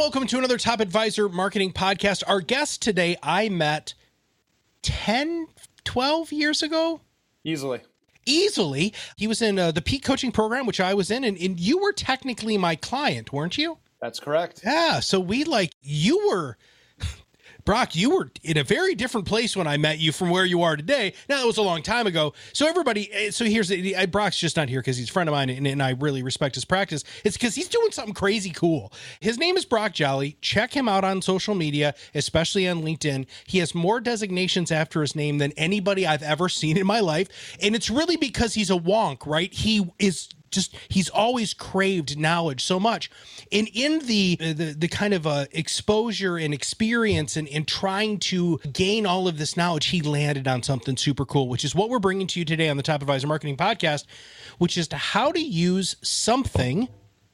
Welcome to another Top Advisor Marketing Podcast. Our guest today I met 10, 12 years ago. Easily. Easily. He was in uh, the Peak Coaching Program, which I was in, and, and you were technically my client, weren't you? That's correct. Yeah. So we like, you were Brock, you were in a very different place when I met you from where you are today. Now, that was a long time ago. So, everybody, eh, so here's the, eh, Brock's just not here because he's a friend of mine and, and I really respect his practice. It's because he's doing something crazy cool. His name is Brock Jolly. Check him out on social media, especially on LinkedIn. He has more designations after his name than anybody I've ever seen in my life. And it's really because he's a wonk, right? He is just he's always craved knowledge so much and in the the, the kind of uh, exposure and experience and, and trying to gain all of this knowledge he landed on something super cool which is what we're bringing to you today on the top advisor marketing podcast which is to how to use something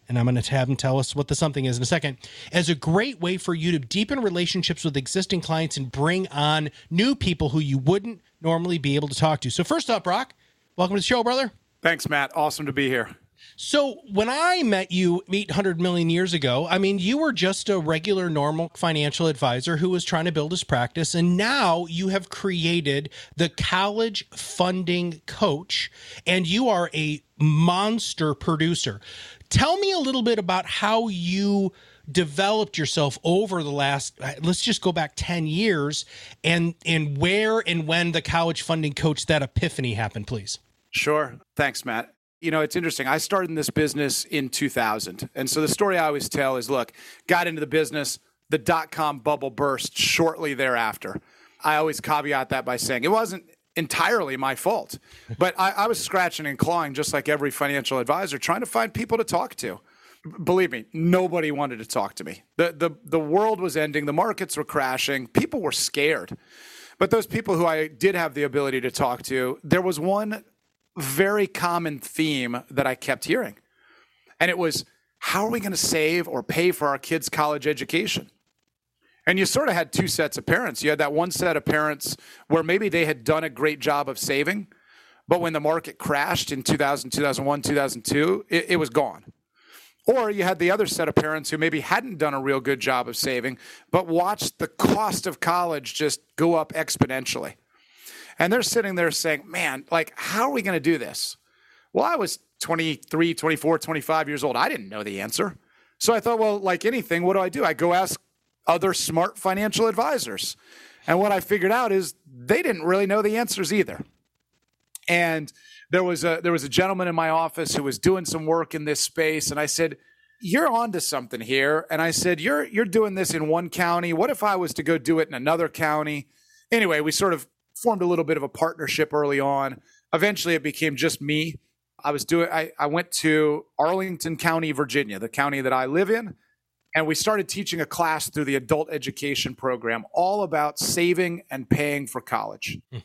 and I'm going to have him tell us what the something is in a second, as a great way for you to deepen relationships with existing clients and bring on new people who you wouldn't normally be able to talk to. So, first up, Brock, welcome to the show, brother. Thanks, Matt. Awesome to be here. So, when I met you 800 million years ago, I mean, you were just a regular, normal financial advisor who was trying to build his practice. And now you have created the college funding coach, and you are a monster producer. Tell me a little bit about how you developed yourself over the last let's just go back 10 years and and where and when the college funding coach that epiphany happened please Sure. Thanks, Matt. You know, it's interesting. I started in this business in 2000. And so the story I always tell is look, got into the business, the dot com bubble burst shortly thereafter. I always caveat that by saying it wasn't entirely my fault, but I, I was scratching and clawing just like every financial advisor, trying to find people to talk to. Believe me, nobody wanted to talk to me. The, the, the world was ending, the markets were crashing, people were scared. But those people who I did have the ability to talk to, there was one very common theme that I kept hearing. And it was, how are we going to save or pay for our kids' college education? And you sort of had two sets of parents. You had that one set of parents where maybe they had done a great job of saving, but when the market crashed in 2000, 2001, 2002, it, it was gone. Or you had the other set of parents who maybe hadn't done a real good job of saving, but watched the cost of college just go up exponentially. And they're sitting there saying, man, like, how are we going to do this? Well, I was 23, 24, 25 years old. I didn't know the answer. So I thought, well, like anything, what do I do? I go ask other smart financial advisors. And what I figured out is they didn't really know the answers either. And there was a there was a gentleman in my office who was doing some work in this space, and I said, "You're onto something here." And I said, "You're you're doing this in one county. What if I was to go do it in another county?" Anyway, we sort of formed a little bit of a partnership early on. Eventually, it became just me. I was doing. I, I went to Arlington County, Virginia, the county that I live in, and we started teaching a class through the adult education program, all about saving and paying for college. Hmm.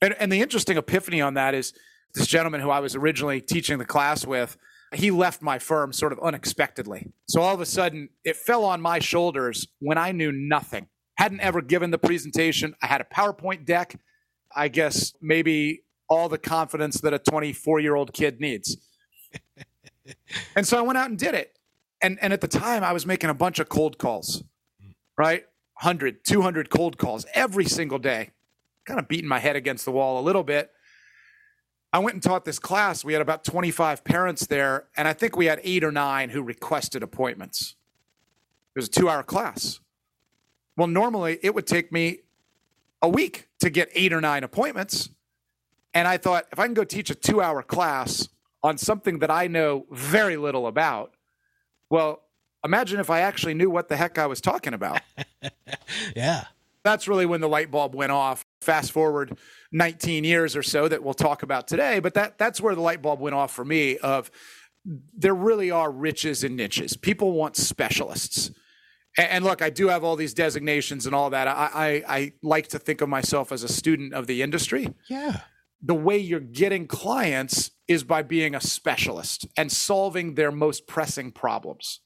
And, and the interesting epiphany on that is this gentleman who I was originally teaching the class with. He left my firm sort of unexpectedly. So all of a sudden, it fell on my shoulders when I knew nothing hadn't ever given the presentation. I had a PowerPoint deck. I guess maybe all the confidence that a 24 year old kid needs. and so I went out and did it. And, and at the time, I was making a bunch of cold calls, hmm. right? 100, 200 cold calls every single day, kind of beating my head against the wall a little bit. I went and taught this class. We had about 25 parents there, and I think we had eight or nine who requested appointments. It was a two hour class. Well, normally it would take me a week to get eight or nine appointments. And I thought, if I can go teach a two hour class on something that I know very little about, well, imagine if I actually knew what the heck I was talking about. yeah. That's really when the light bulb went off. Fast forward 19 years or so that we'll talk about today, but that that's where the light bulb went off for me of there really are riches and niches. People want specialists. And, look, I do have all these designations and all that. I, I, I like to think of myself as a student of the industry. Yeah. The way you're getting clients is by being a specialist and solving their most pressing problems.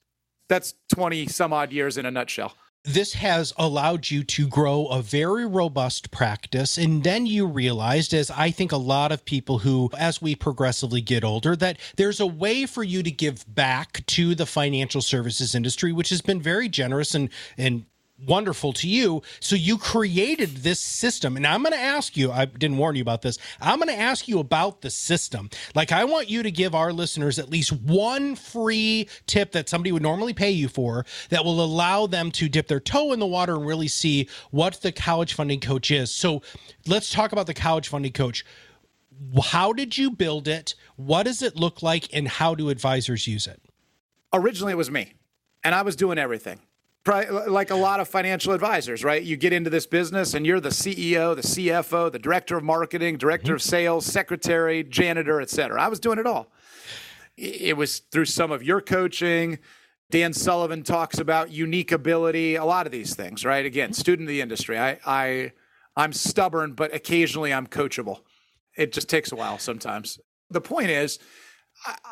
That's 20 some odd years in a nutshell this has allowed you to grow a very robust practice. And then you realized, as I think a lot of people who, as we progressively get older, that there's a way for you to give back to the financial services industry, which has been very generous and, and wonderful to you. So you created this system. And I'm going to ask you, I didn't warn you about this. I'm going to ask you about the system. Like, I want you to give our listeners at least one free tip that somebody would normally pay you for that will allow them to dip their toe in the water and really see what the college funding coach is. So let's talk about the college funding coach. How did you build it? What does it look like? And how do advisors use it? Originally, it was me, and I was doing everything like a lot of financial advisors, right? You get into this business and you're the CEO, the CFO, the director of marketing, director mm-hmm. of sales, secretary, janitor, et cetera. I was doing it all. It was through some of your coaching. Dan Sullivan talks about unique ability, a lot of these things, right? Again, mm-hmm. student of the industry. I, I, I'm stubborn, but occasionally I'm coachable. It just takes a while sometimes. The point is,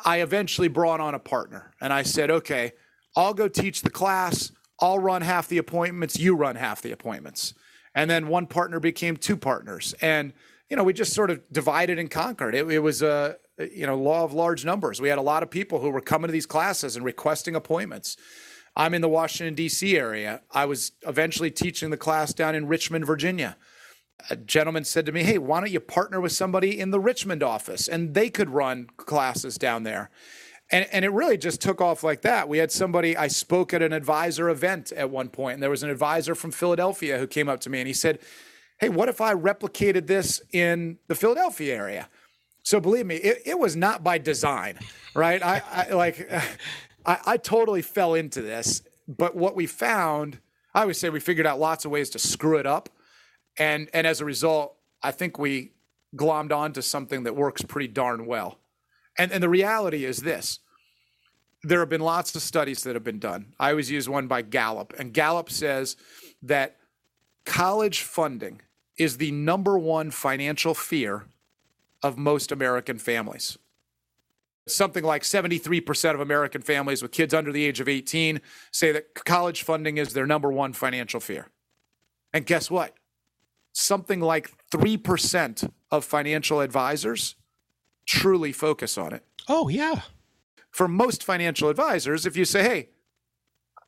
I eventually brought on a partner and I said, okay, I'll go teach the class I'll run half the appointments, you run half the appointments. And then one partner became two partners. And, you know, we just sort of divided and conquered. It, it was a, you know, law of large numbers. We had a lot of people who were coming to these classes and requesting appointments. I'm in the Washington, D.C. area. I was eventually teaching the class down in Richmond, Virginia. A gentleman said to me, Hey, why don't you partner with somebody in the Richmond office? And they could run classes down there. And, and it really just took off like that. We had somebody, I spoke at an advisor event at one point, and there was an advisor from Philadelphia who came up to me and he said, Hey, what if I replicated this in the Philadelphia area? So believe me, it, it was not by design, right? I, I like, I, I totally fell into this. But what we found, I always say we figured out lots of ways to screw it up. And, and as a result, I think we glommed onto something that works pretty darn well. And, and the reality is this there have been lots of studies that have been done. I always use one by Gallup, and Gallup says that college funding is the number one financial fear of most American families. Something like 73% of American families with kids under the age of 18 say that college funding is their number one financial fear. And guess what? Something like 3% of financial advisors truly focus on it. Oh, yeah. For most financial advisors, if you say, hey,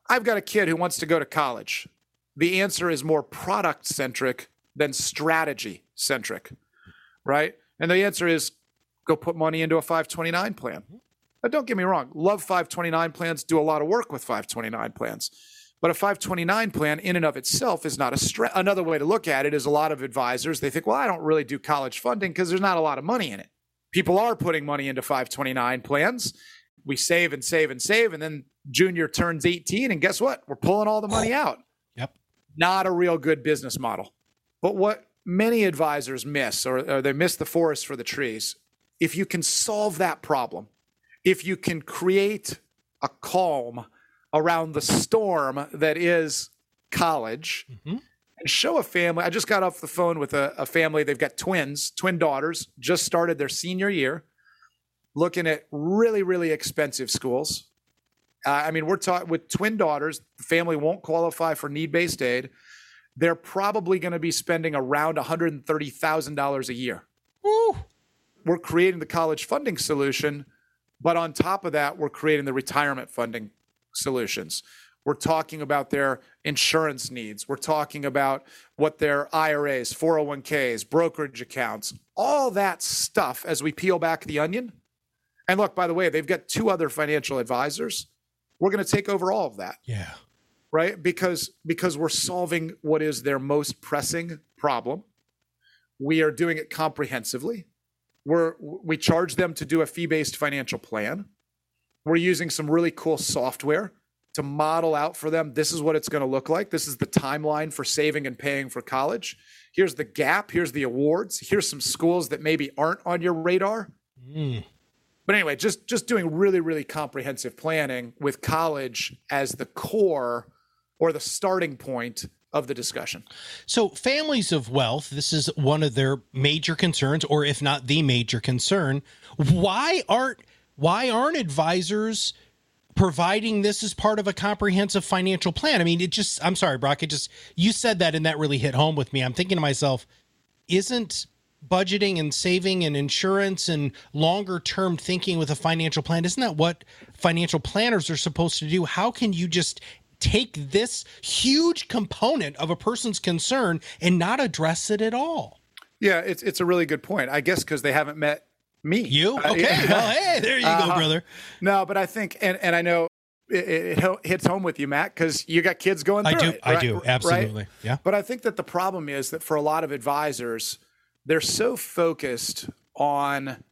I've got a kid who wants to go to college, the answer is more product centric than strategy centric, right? And the answer is go put money into a 529 plan. Now, don't get me wrong, love 529 plans, do a lot of work with 529 plans. But a 529 plan in and of itself is not a stra- another way to look at it is a lot of advisors they think, well, I don't really do college funding because there's not a lot of money in it people are putting money into 529 plans. We save and save and save, and then Junior turns 18, and guess what? We're pulling all the money out. Yep. Not a real good business model. But what many advisors miss, or, or they miss the forest for the trees, if you can solve that problem, if you can create a calm around the storm that is college, mm-hmm and show a family. I just got off the phone with a, a family. They've got twins, twin daughters, just started their senior year, looking at really, really expensive schools. Uh, I mean, we're taught with twin daughters, the family won't qualify for need based aid. They're probably going to be spending around $130,000 a year. Woo. We're creating the college funding solution, but on top of that, we're creating the retirement funding solutions. We're talking about their insurance needs. We're talking about what their IRAs, 401ks, brokerage accounts, all that stuff as we peel back the onion. And look, by the way, they've got two other financial advisors. We're going to take over all of that. Yeah. Right? Because because we're solving what is their most pressing problem. We are doing it comprehensively. We're we charge them to do a fee-based financial plan. We're using some really cool software to model out for them this is what it's going to look like. This is the timeline for saving and paying for college. Here's the gap. Here's the awards. Here's some schools that maybe aren't on your radar. Mm. But anyway, just just doing really really comprehensive planning with college as the core or the starting point of the discussion. So, families of wealth, this is one of their major concerns or if not the major concern. Why aren't why aren't advisors providing this as part of a comprehensive financial plan? I mean, it just I'm sorry, Brock, it just you said that and that really hit home with me. I'm thinking to myself, isn't budgeting and saving and insurance and longer term thinking with a financial plan isn't that what financial planners are supposed to do how can you just take this huge component of a person's concern and not address it at all yeah it's it's a really good point i guess because they haven't met me you okay uh, well hey there you uh, go brother no but i think and and i know it, it, hits home with you, Matt, because you got kids going through I do, it. Right? I do, absolutely. Right? Yeah. But I think that the problem is that for a lot of advisors, they're so focused on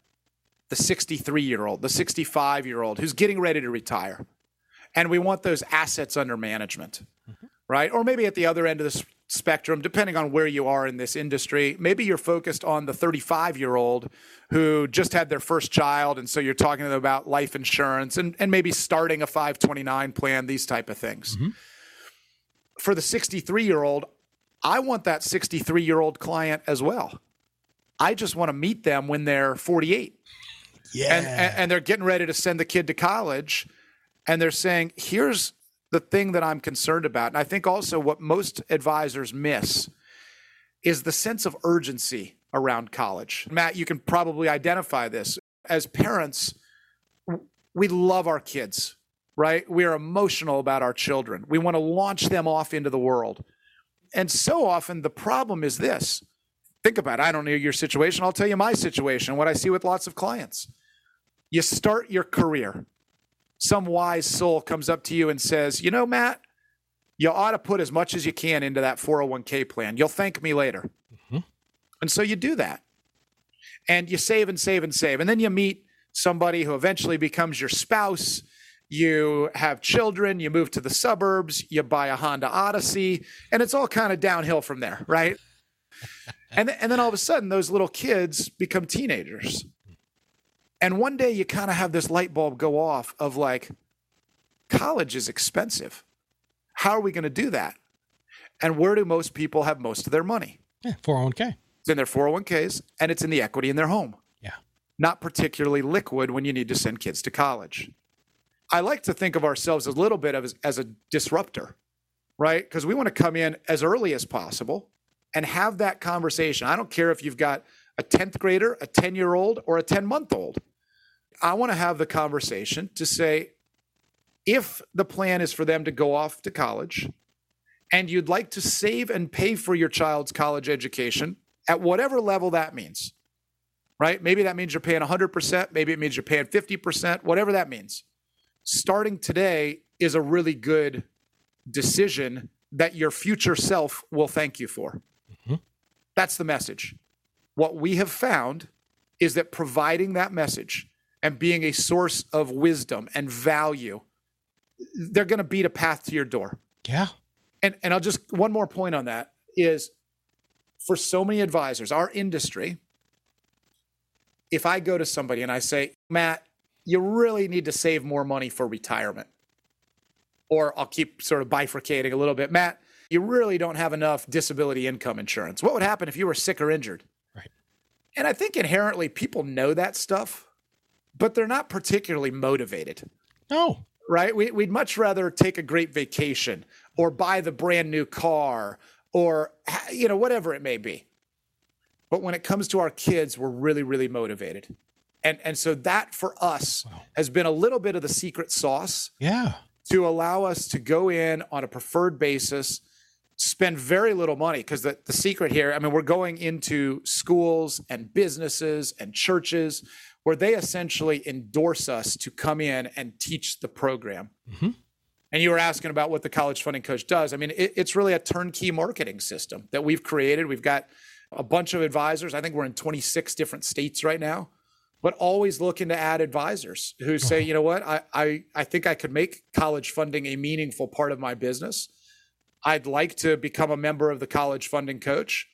the 63 year old, the 65 year old who's getting ready to retire. And we want those assets under management, mm-hmm. right? Or maybe at the other end of the spectrum, depending on where you are in this industry, maybe you're focused on the 35 year old who just had their first child. And so you're talking to them about life insurance and, and maybe starting a 529 plan, these type of things. Mm-hmm. For the 63 year old, I want that 63 year old client as well. I just want to meet them when they're 48. Yeah. And, and, and they're getting ready to send the kid to college. And they're saying, here's the thing that I'm concerned about. And I think also what most advisors miss is the sense of urgency around college. Matt, you can probably identify this. As parents, we love our kids, right? We are emotional about our children. We want to launch them off into the world. And so often the problem is this Think about it. I don't know your situation. I'll tell you my situation, what I see with lots of clients. You start your career. Some wise soul comes up to you and says, You know, Matt, you ought to put as much as you can into that 401k plan. You'll thank me later. Mm-hmm. And so you do that. And you save and save and save. And then you meet somebody who eventually becomes your spouse. You have children, you move to the suburbs, you buy a Honda Odyssey, and it's all kind of downhill from there, right? and, and then all of a sudden, those little kids become teenagers. And one day you kind of have this light bulb go off of like, college is expensive. How are we going to do that? And where do most people have most of their money? Yeah, 401k. It's in their 401ks and it's in the equity in their home. Yeah. Not particularly liquid when you need to send kids to college. I like to think of ourselves a little bit of as, as a disruptor, right? Because we want to come in as early as possible and have that conversation. I don't care if you've got a 10th grader, a 10 year old, or a 10 month old. I want to have the conversation to say if the plan is for them to go off to college and you'd like to save and pay for your child's college education at whatever level that means, right? Maybe that means you're paying 100%, maybe it means you're paying 50%, whatever that means. Starting today is a really good decision that your future self will thank you for. Mm-hmm. That's the message. What we have found is that providing that message and being a source of wisdom and value, they're going to beat a path to your door. Yeah. And and I'll just one more point on that is for so many advisors, our industry, if I go to somebody and I say, "Matt, you really need to save more money for retirement." Or I'll keep sort of bifurcating a little bit. Matt, you really don't have enough disability income insurance. What would happen if you were sick or injured? Right. And I think inherently people know that stuff, but they're not particularly motivated. No. Right? We, would much rather take a great vacation or buy the brand new car or, you know, whatever it may be. But when it comes to our kids, we're really, really motivated. And, and so that for us wow. has been a little bit of the secret sauce. Yeah. To allow us to go in on a preferred basis spend very little money because the, the secret here, I mean, we're going into schools and businesses and churches where they essentially endorse us to come in and teach the program. Mm-hmm. And you were asking about what the college funding coach does. I mean, it, it's really a turnkey marketing system that we've created. We've got a bunch of advisors. I think we're in 26 different states right now, but always looking to add advisors who say, uh-huh. you know what, I, I, I think I could make college funding a meaningful part of my business I'd like to become a member of the college funding coach.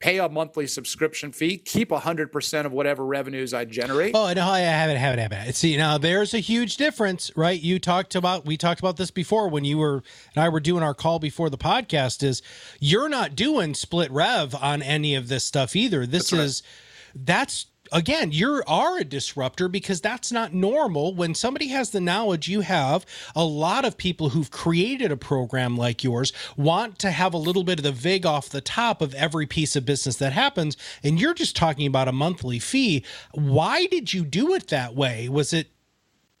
Pay a monthly subscription fee, keep 100% of whatever revenues I generate. Oh, no, I have it, have it, have it. See, now there's a huge difference, right? You talked about, we talked about this before when you were, and I were doing our call before the podcast is you're not doing split rev on any of this stuff either. This That's is, right. that's again, you are a disruptor because that's not normal. When somebody has the knowledge you have, a lot of people who've created a program like yours want to have a little bit of the vig off the top of every piece of business that happens. And you're just talking about a monthly fee. Why did you do it that way? Was it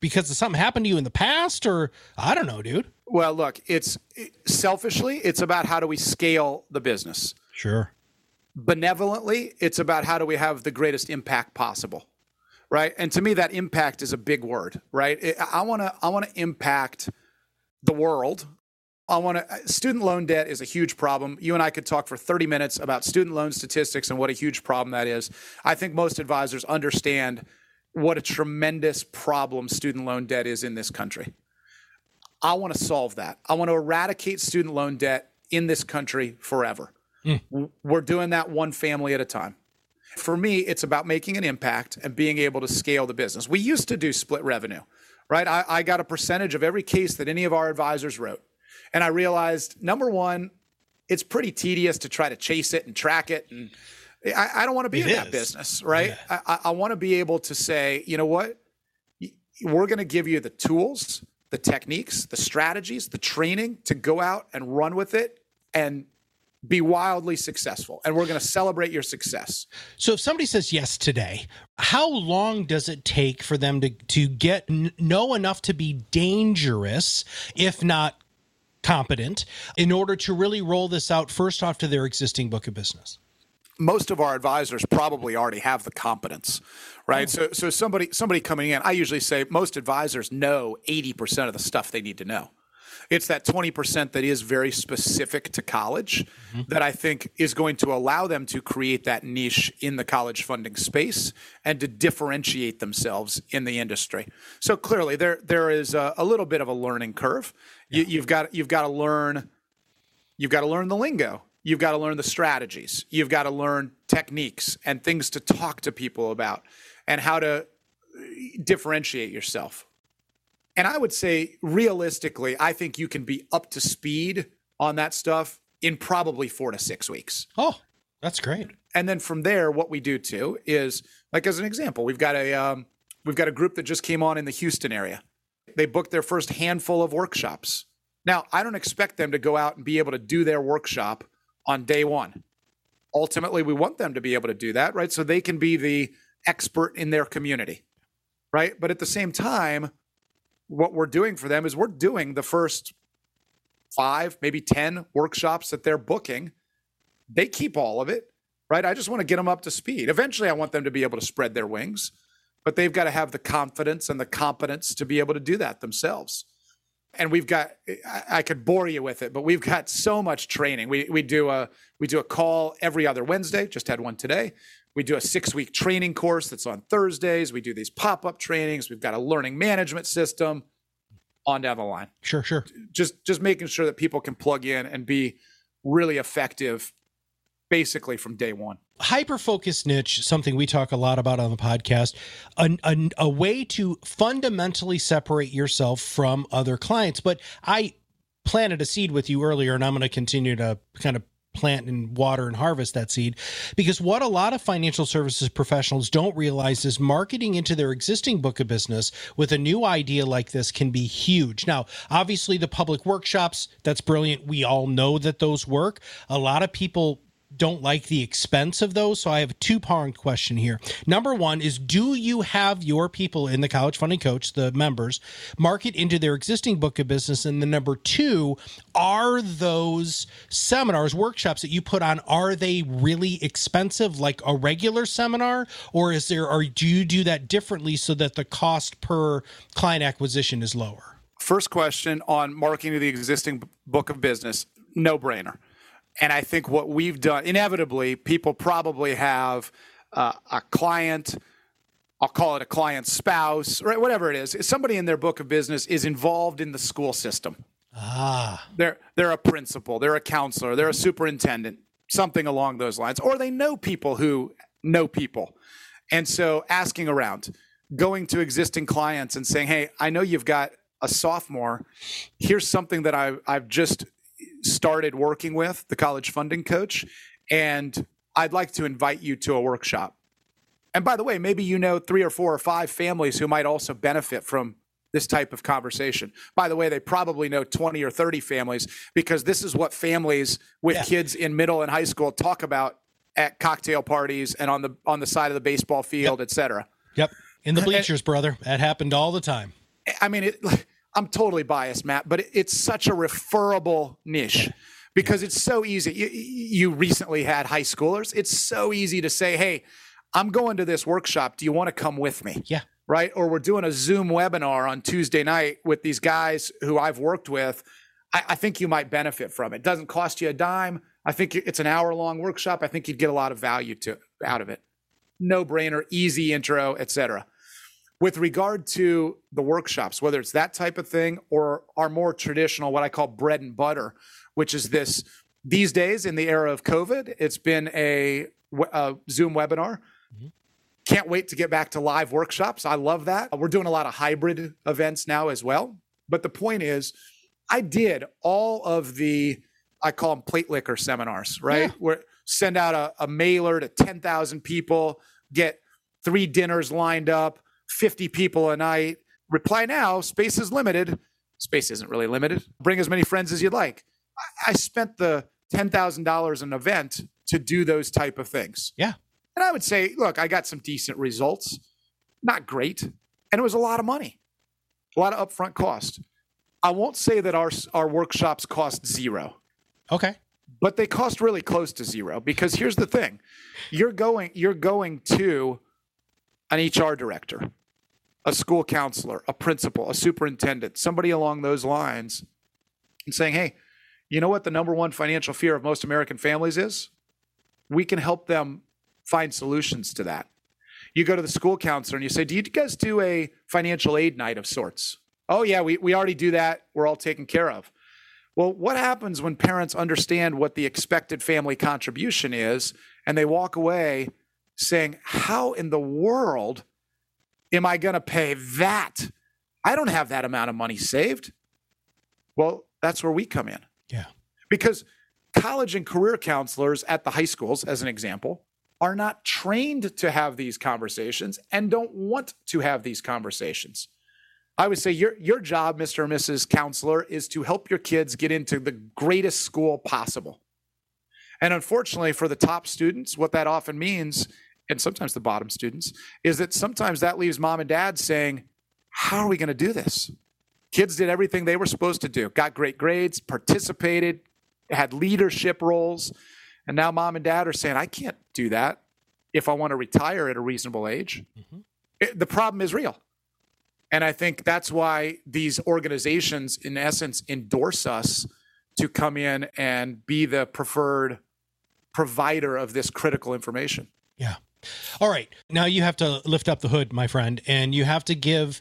because something happened to you in the past or I don't know, dude? Well, look, it's selfishly, it's about how do we scale the business. Sure benevolently, it's about how do we have the greatest impact possible, right? And to me, that impact is a big word, right? I want to I want to impact the world. I want to. Uh, student loan debt is a huge problem. You and I could talk for 30 minutes about student loan statistics and what a huge problem that is. I think most advisors understand what a tremendous problem student loan debt is in this country. I want to solve that. I want to eradicate student loan debt in this country forever. Mm. We're doing that one family at a time. For me, it's about making an impact and being able to scale the business. We used to do split revenue, right? I, I got a percentage of every case that any of our advisors wrote. And I realized number one, it's pretty tedious to try to chase it and track it. And I, I don't want to be it in is. that business, right? Yeah. I, I want to be able to say, you know what? We're going to give you the tools, the techniques, the strategies, the training to go out and run with it and be wildly successful and we're going to celebrate your success. So if somebody says yes today, how long does it take for them to to get know enough to be dangerous if not competent in order to really roll this out first off to their existing book of business? Most of our advisors probably already have the competence, right? Oh. So so somebody somebody coming in, I usually say most advisors know 80% of the stuff they need to know. It's that 20% that is very specific to college mm-hmm. that I think is going to allow them to create that niche in the college funding space and to differentiate themselves in the industry. So clearly there there is a, a little bit of a learning curve. Yeah. You, you've got you've got to learn you've got to learn the lingo. You've got to learn the strategies. You've got to learn techniques and things to talk to people about and how to differentiate yourself. And I would say, realistically, I think you can be up to speed on that stuff in probably four to six weeks. Oh, that's great. And then from there, what we do too is, like as an example, we've got a um, we've got a group that just came on in the Houston area. They booked their first handful of workshops. Now, I don't expect them to go out and be able to do their workshop on day one. Ultimately, we want them to be able to do that, right? So they can be the expert in their community, right? But at the same time, what we're doing for them is we're doing the first five, maybe 10 workshops that they're booking. They keep all of it, right? I just want to get them up to speed. Eventually, I want them to be able to spread their wings, but they've got to have the confidence and the competence to be able to do that themselves. And we've got, I could bore you with it, but we've got so much training. We, we do a, we do a call every other Wednesday, just had one today. We do a six week training course that's on Thursdays. We do these pop up trainings. We've got a learning management system on down the line. Sure, sure. Just just making sure that people can plug in and be really effective basically from day one. Hyper focused niche, something we talk a lot about on the podcast, a, a, a way to fundamentally separate yourself from other clients. But I planted a seed with you earlier, and I'm going to continue to kind of plant and water and harvest that seed. Because what a lot of financial services professionals don't realize is marketing into their existing book of business with a new idea like this can be huge. Now, obviously, the public workshops, that's brilliant. We all know that those work. A lot of people don't like the expense of those. So I have a two pronged question here. Number one is Do you have your people in the College Funding Coach, the members, market into their existing book of business? And the number two, are those seminars, workshops that you put on, are they really expensive like a regular seminar? Or is there, or do you do that differently so that the cost per client acquisition is lower? First question on marketing to the existing book of business, no brainer and I think what we've done, inevitably, people probably have uh, a client, I'll call it a client spouse, right? Whatever it is. Somebody in their book of business is involved in the school system. Ah. They're, they're a principal, they're a counselor, they're a superintendent. something along those lines, or they know people who know people. And so asking around, going to existing clients and saying, hey, I know you've got a sophomore. Here's something that I, I've just started working with, the college funding coach, and I'd like to invite you to a workshop. And by the way, maybe you know three or four or five families who might also benefit from this type of conversation. By the way, they probably know 20 or 30 families because this is what families with yeah. kids in middle and high school talk about at cocktail parties and on the on the side of the baseball field, yep. et cetera. Yep. In the bleachers, brother. That happened all the time. I mean, it, I'm totally biased, Matt, but it's such a referable niche because it's so easy. You, you recently had high schoolers. It's so easy to say, hey, I'm going to this workshop. Do you want to come with me? Yeah. Right. Or we're doing a Zoom webinar on Tuesday night with these guys who I've worked with. I, I think you might benefit from it. it. Doesn't cost you a dime. I think it's an hour long workshop. I think you'd get a lot of value to out of it. No brainer, easy intro, etc. With regard to the workshops, whether it's that type of thing or our more traditional, what I call bread and butter, which is this these days in the era of COVID, it's been a, a Zoom webinar Mm-hmm. Can't wait to get back to live workshops. I love that. We're doing a lot of hybrid events now as well. But the point is, I did all of the, I call them plate licker seminars, right? Yeah. Where send out a, a mailer to 10,000 people, get three dinners lined up, 50 people a night. Reply now, space is limited. Space isn't really limited. Bring as many friends as you'd like. I, I spent the $10,000 an event to do those type of things. Yeah. And I would say, look, I got some decent results, not great. And it was a lot of money, a lot of upfront cost. I won't say that our, our workshops cost zero. Okay. But they cost really close to zero because here's the thing. You're going, you're going to an HR director, a school counselor, a principal, a superintendent, somebody along those lines, and saying, hey, you know what the number one financial fear of most American families is? We can help them find solutions to that. You go to the school counselor and you say, Do you guys do a financial aid night of sorts? Oh, yeah, we, we already do that. We're all taken care of. Well, what happens when parents understand what the expected family contribution is and they walk away saying, How in the world am I going to pay that? I don't have that amount of money saved. Well, that's where we come in. Yeah. Because college and career counselors at the high schools, as an example, are not trained to have these conversations and don't want to have these conversations. I would say your your job, Mr. or Mrs. Counselor, is to help your kids get into the greatest school possible. And unfortunately, for the top students, what that often means, and sometimes the bottom students, is that sometimes that leaves mom and dad saying, How are we going to do this? Kids did everything they were supposed to do, got great grades, participated, had leadership roles. And now mom and dad are saying, I can't do that if I want to retire at a reasonable age. Mm-hmm. It, the problem is real. And I think that's why these organizations, in essence, endorse us to come in and be the preferred provider of this critical information. Yeah. All right. Now you have to lift up the hood, my friend, and you have to give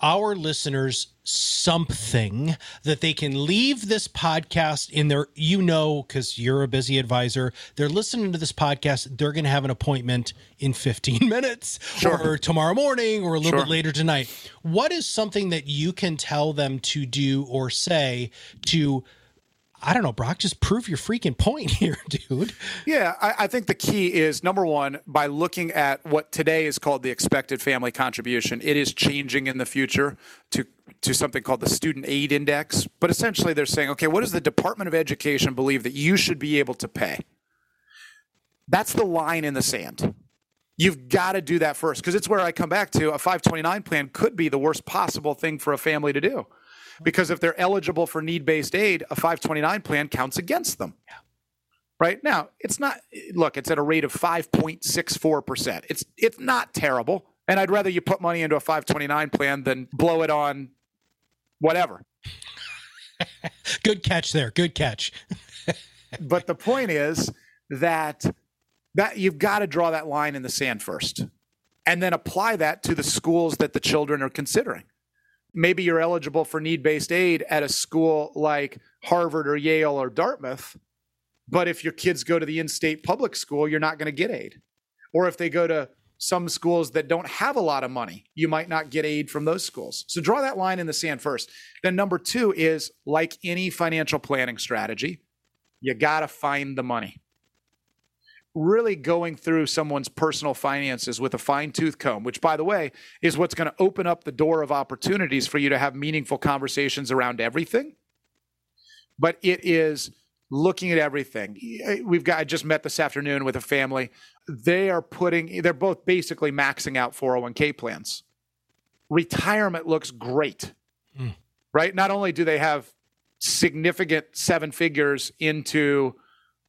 our listeners something that they can leave this podcast in their you know because you're a busy advisor they're listening to this podcast they're going to have an appointment in 15 minutes sure. or tomorrow morning or a little sure. bit later tonight what is something that you can tell them to do or say to I don't know, Brock, just prove your freaking point here, dude. Yeah, I, I, think the key is number one, by looking at what today is called the expected family contribution, it is changing in the future to, to something called the student aid index. But essentially, they're saying, okay, what does the Department of Education believe that you should be able to pay? That's the line in the sand. You've got to do that first because it's where I come back to a 529 plan could be the worst possible thing for a family to do because if they're eligible for need based aid, a 529 plan counts against them. Yeah. Right now, it's not. Look, it's at a rate of 5.64 percent. It's it's not terrible, and I'd rather you put money into a 529 plan than blow it on whatever. Good catch there. Good catch. but the point is that that you've got to draw that line in the sand first and then apply that to the schools that the children are considering maybe you're eligible for need based aid at a school like Harvard or Yale or Dartmouth, But if your kids go to the in state public school, you're not going to get aid. Or if they go to some schools that don't have a lot of money, you might not get aid from those schools. So draw that line in the sand first. Then, number two is like any financial planning strategy, you got to find the money. Really going through someone's personal finances with a fine tooth comb, which, by the way, is what's going to open up the door of opportunities for you to have meaningful conversations around everything. But it is looking at everything. We've got, I just met this afternoon with a family. They are putting, they're both basically maxing out 401k plans. Retirement looks great, mm. right? Not only do they have significant seven figures into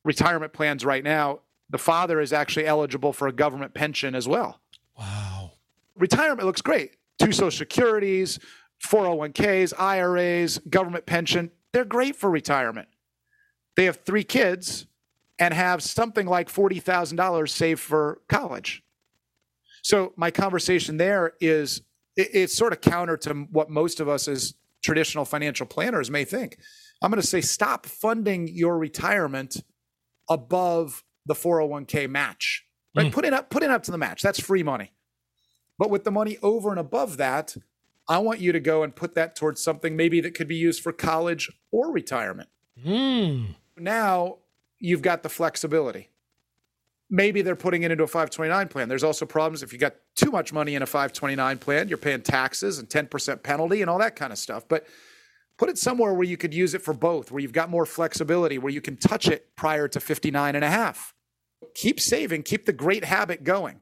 retirement plans right now, the father is actually eligible for a government pension as well. Wow. Retirement looks great. Two social securities, 401ks, IRAs, government pension, they're great for retirement they have three kids and have something like $40,000 saved for college. So my conversation there is it's sort of counter to what most of us as traditional financial planners may think. I'm going to say stop funding your retirement above the 401k match. Right? Mm. Put it up put it up to the match. That's free money. But with the money over and above that, I want you to go and put that towards something maybe that could be used for college or retirement. Mm. Now you've got the flexibility. Maybe they're putting it into a 529 plan. There's also problems if you got too much money in a 529 plan, you're paying taxes and 10% penalty and all that kind of stuff. But put it somewhere where you could use it for both, where you've got more flexibility, where you can touch it prior to 59 and a half. Keep saving, keep the great habit going.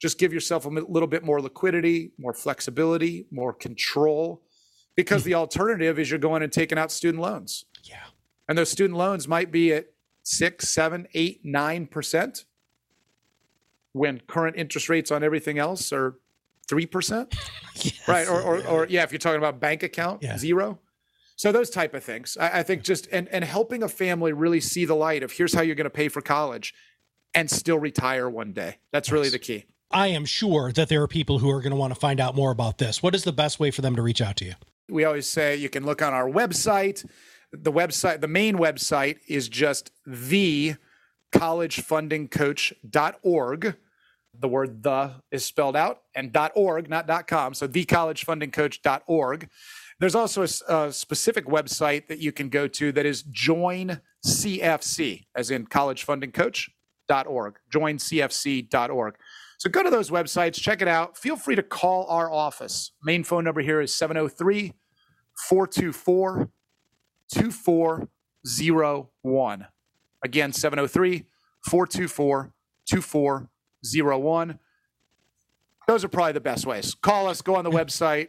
Just give yourself a little bit more liquidity, more flexibility, more control, because the alternative is you're going and taking out student loans. Yeah. And those student loans might be at six, seven, eight, nine percent when current interest rates on everything else are three percent. yes. Right. Or, or, or, yeah, if you're talking about bank account, yeah. zero. So those type of things. I, I think just and and helping a family really see the light of here's how you're going to pay for college and still retire one day. That's really the key. I am sure that there are people who are going to want to find out more about this. What is the best way for them to reach out to you? We always say you can look on our website the website, the main website is just the collegefundingcoach.org. The word the is spelled out and .org, not .com. So thecollegefundingcoach.org. There's also a, a specific website that you can go to that is join CFC, as in collegefundingcoach.org, joincfc.org. So go to those websites, check it out. Feel free to call our office. Main phone number here is 703 424 2401. Again, 703 424 2401. Those are probably the best ways. Call us, go on the website,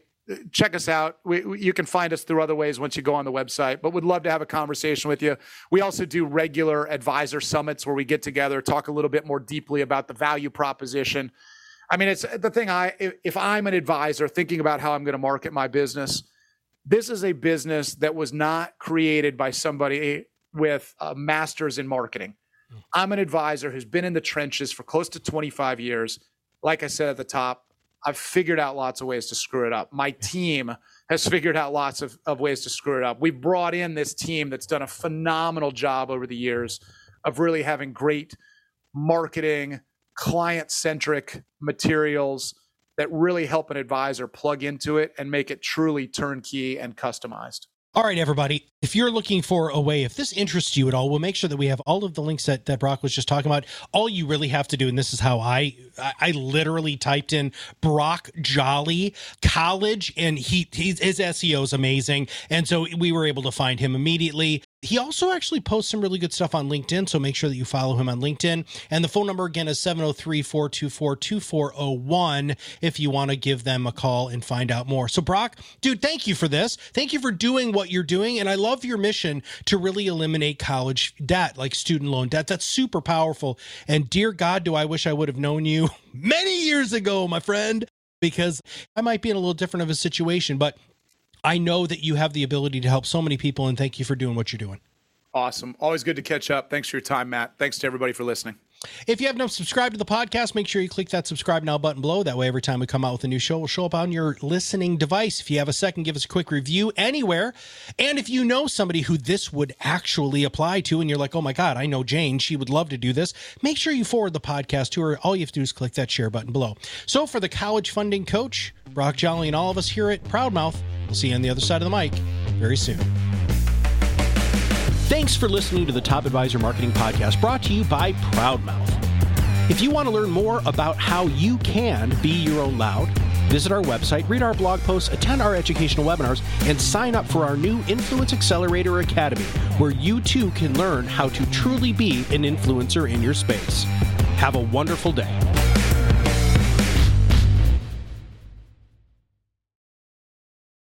check us out. We, we, you can find us through other ways once you go on the website, but would love to have a conversation with you. We also do regular advisor summits where we get together, talk a little bit more deeply about the value proposition. I mean, it's the thing I, if I'm an advisor thinking about how I'm going to market my business, this is a business that was not created by somebody with a master's in marketing. Hmm. I'm an advisor who's been in the trenches for close to 25 years. Like I said at the top, I've figured out lots of ways to screw it up. My team has figured out lots of, of ways to screw it up. We've brought in this team that's done a phenomenal job over the years of really having great marketing, client centric materials that really help an advisor plug into it and make it truly turnkey and customized. All right, everybody. If you're looking for a way, if this interests you at all, we'll make sure that we have all of the links that, that Brock was just talking about. All you really have to do, and this is how I I, literally typed in Brock Jolly college, and he his SEO is amazing, and so we were able to find him immediately. He also actually posts some really good stuff on LinkedIn, so make sure that you follow him on LinkedIn. And the phone number again is 703 424 2401 if you want to give them a call and find out more. So, Brock, dude, thank you for this. Thank you for doing what you're doing. And I love your mission to really eliminate college debt, like student loan debt. That's super powerful. And dear God, do I wish I would have known you many years ago, my friend, because I might be in a little different of a situation. But I know that you have the ability to help so many people, and thank you for doing what you're doing. Awesome. Always good to catch up. Thanks for your time, Matt. Thanks to everybody for listening. If you have not subscribed to the podcast, make sure you click that subscribe now button below. That way, every time we come out with a new show, will show up on your listening device. If you have a second, give us a quick review anywhere. And if you know somebody who this would actually apply to, and you're like, oh my God, I know Jane, she would love to do this, make sure you forward the podcast to her. All you have to do is click that share button below. So, for the college funding coach, Brock Jolly, and all of us here at Proudmouth, we'll see you on the other side of the mic very soon. Thanks for listening to the Top Advisor Marketing Podcast brought to you by Proudmouth. If you want to learn more about how you can be your own loud, visit our website, read our blog posts, attend our educational webinars, and sign up for our new Influence Accelerator Academy, where you too can learn how to truly be an influencer in your space. Have a wonderful day.